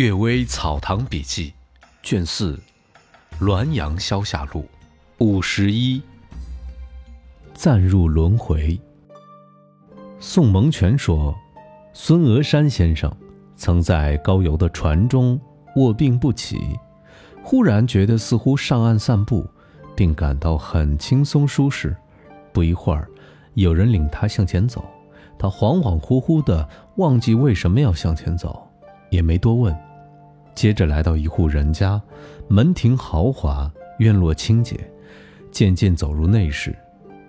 《岳微草堂笔记》卷四，《滦阳消夏录》五十一。暂入轮回。宋蒙权说，孙峨山先生曾在高邮的船中卧病不起，忽然觉得似乎上岸散步，并感到很轻松舒适。不一会儿，有人领他向前走，他恍恍惚惚的忘记为什么要向前走。也没多问，接着来到一户人家，门庭豪华，院落清洁。渐渐走入内室，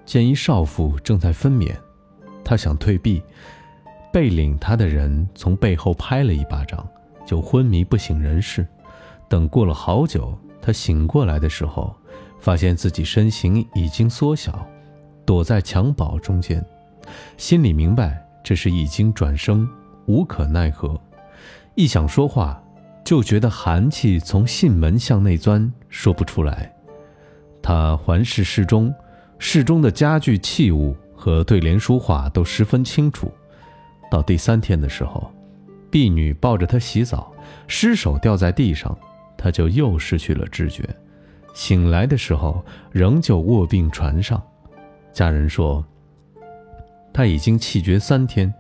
见一少妇正在分娩，他想退避，被领他的人从背后拍了一巴掌，就昏迷不省人事。等过了好久，他醒过来的时候，发现自己身形已经缩小，躲在襁褓中间，心里明白这是已经转生，无可奈何。一想说话，就觉得寒气从信门向内钻，说不出来。他环视室中，室中的家具器物和对联书画都十分清楚。到第三天的时候，婢女抱着他洗澡，失手掉在地上，他就又失去了知觉。醒来的时候，仍旧卧病床上。家人说，他已经气绝三天，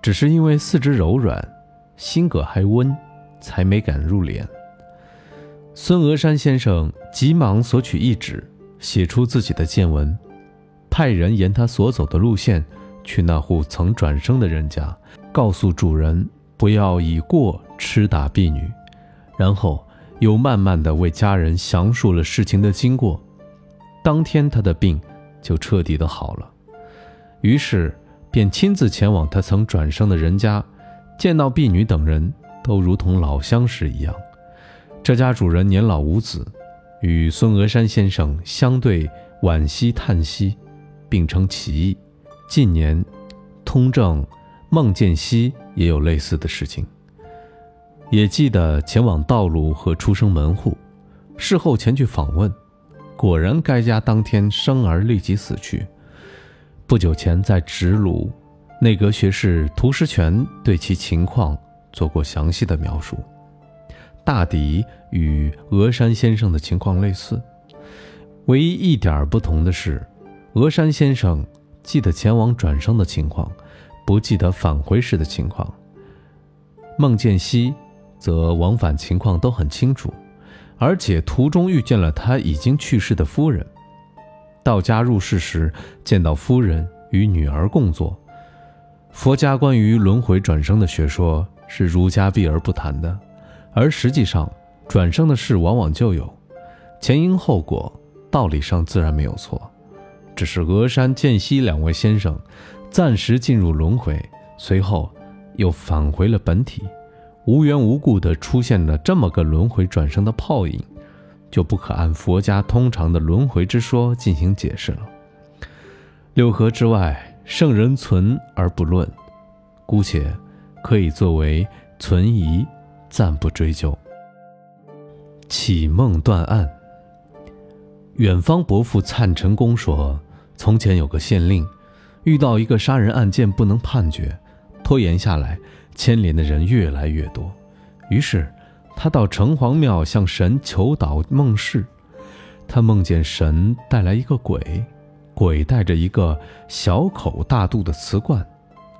只是因为四肢柔软。心格还温，才没敢入殓。孙娥山先生急忙索取一纸，写出自己的见闻，派人沿他所走的路线去那户曾转生的人家，告诉主人不要以过痴打婢女，然后又慢慢的为家人详述了事情的经过。当天他的病就彻底的好了，于是便亲自前往他曾转生的人家。见到婢女等人都如同老相识一样。这家主人年老无子，与孙峨山先生相对惋惜叹息，并称奇异。近年，通政孟建熙也有类似的事情。也记得前往道路和出生门户，事后前去访问，果然该家当天生儿立即死去。不久前在直鲁。内阁学士涂师全对其情况做过详细的描述，大抵与峨山先生的情况类似，唯一一点不同的是，峨山先生记得前往转生的情况，不记得返回时的情况。孟建熙则往返情况都很清楚，而且途中遇见了他已经去世的夫人，到家入室时见到夫人与女儿共坐。佛家关于轮回转生的学说是儒家避而不谈的，而实际上转生的事往往就有前因后果，道理上自然没有错，只是峨山剑溪两位先生暂时进入轮回，随后又返回了本体，无缘无故的出现了这么个轮回转生的泡影，就不可按佛家通常的轮回之说进行解释了。六合之外。圣人存而不论，姑且可以作为存疑，暂不追究。启梦断案。远方伯父灿成公说，从前有个县令，遇到一个杀人案件不能判决，拖延下来，牵连的人越来越多。于是他到城隍庙向神求导梦事，他梦见神带来一个鬼。鬼带着一个小口大肚的瓷罐，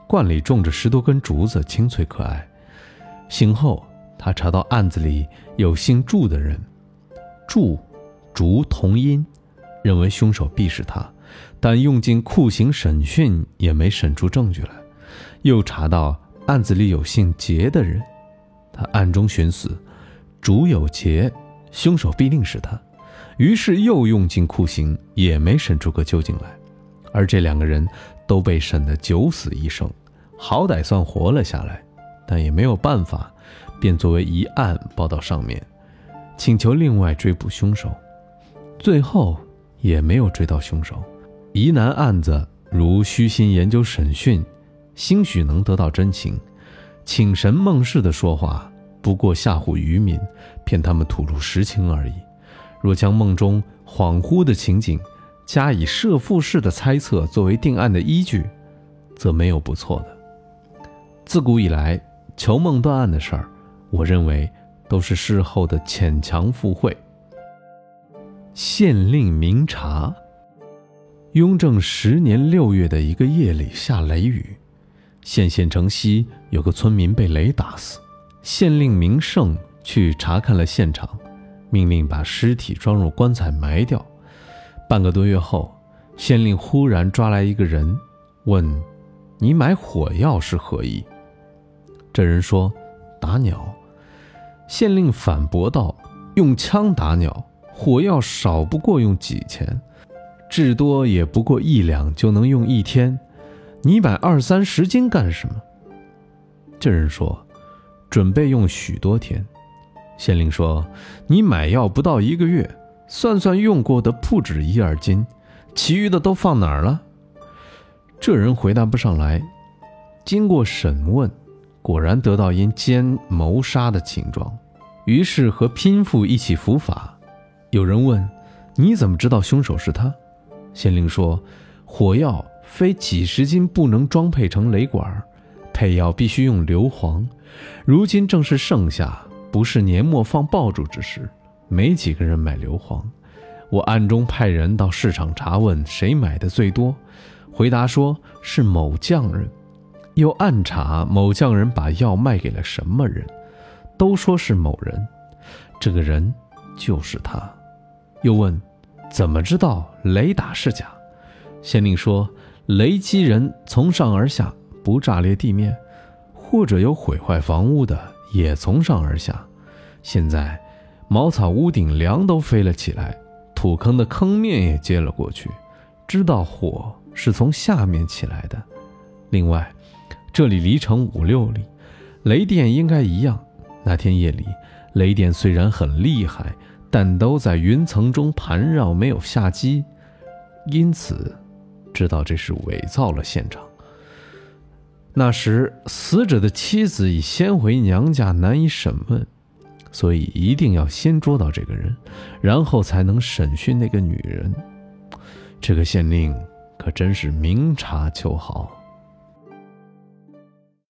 罐里种着十多根竹子，清脆可爱。醒后，他查到案子里有姓祝的人，祝、竹同音，认为凶手必是他，但用尽酷刑审讯也没审出证据来。又查到案子里有姓杰的人，他暗中寻思，竹有杰，凶手必定是他。于是又用尽酷刑，也没审出个究竟来，而这两个人都被审得九死一生，好歹算活了下来，但也没有办法，便作为一案报到上面，请求另外追捕凶手。最后也没有追到凶手，疑难案子如虚心研究审讯，兴许能得到真情。请神梦氏的说话，不过吓唬渔民，骗他们吐露实情而已。若将梦中恍惚的情景加以设复式的猜测作为定案的依据，则没有不错的。自古以来，求梦断案的事儿，我认为都是事后的浅强附会。县令明察。雍正十年六月的一个夜里下雷雨，县县城西有个村民被雷打死。县令明胜去查看了现场，命令把尸体装入棺材埋掉。半个多月后，县令忽然抓来一个人，问：“你买火药是何意？”这人说：“打鸟。”县令反驳道：“用枪打鸟，火药少不过用几钱。”至多也不过一两就能用一天，你买二三十斤干什么？这人说：“准备用许多天。”县令说：“你买药不到一个月，算算用过的不止一二斤，其余的都放哪儿了？”这人回答不上来。经过审问，果然得到因奸谋杀的情状，于是和拼妇一起伏法。有人问：“你怎么知道凶手是他？”县令说：“火药非几十斤不能装配成雷管，配药必须用硫磺。如今正是盛夏，不是年末放爆竹之时，没几个人买硫磺。我暗中派人到市场查问谁买的最多，回答说是某匠人。又暗查某匠人把药卖给了什么人，都说是某人。这个人就是他。又问。”怎么知道雷打是假？县令说：“雷击人从上而下，不炸裂地面，或者有毁坏房屋的，也从上而下。现在茅草屋顶梁都飞了起来，土坑的坑面也接了过去，知道火是从下面起来的。另外，这里离城五六里，雷电应该一样。那天夜里，雷电虽然很厉害。”但都在云层中盘绕，没有下机，因此知道这是伪造了现场。那时死者的妻子已先回娘家，难以审问，所以一定要先捉到这个人，然后才能审讯那个女人。这个县令可真是明察秋毫。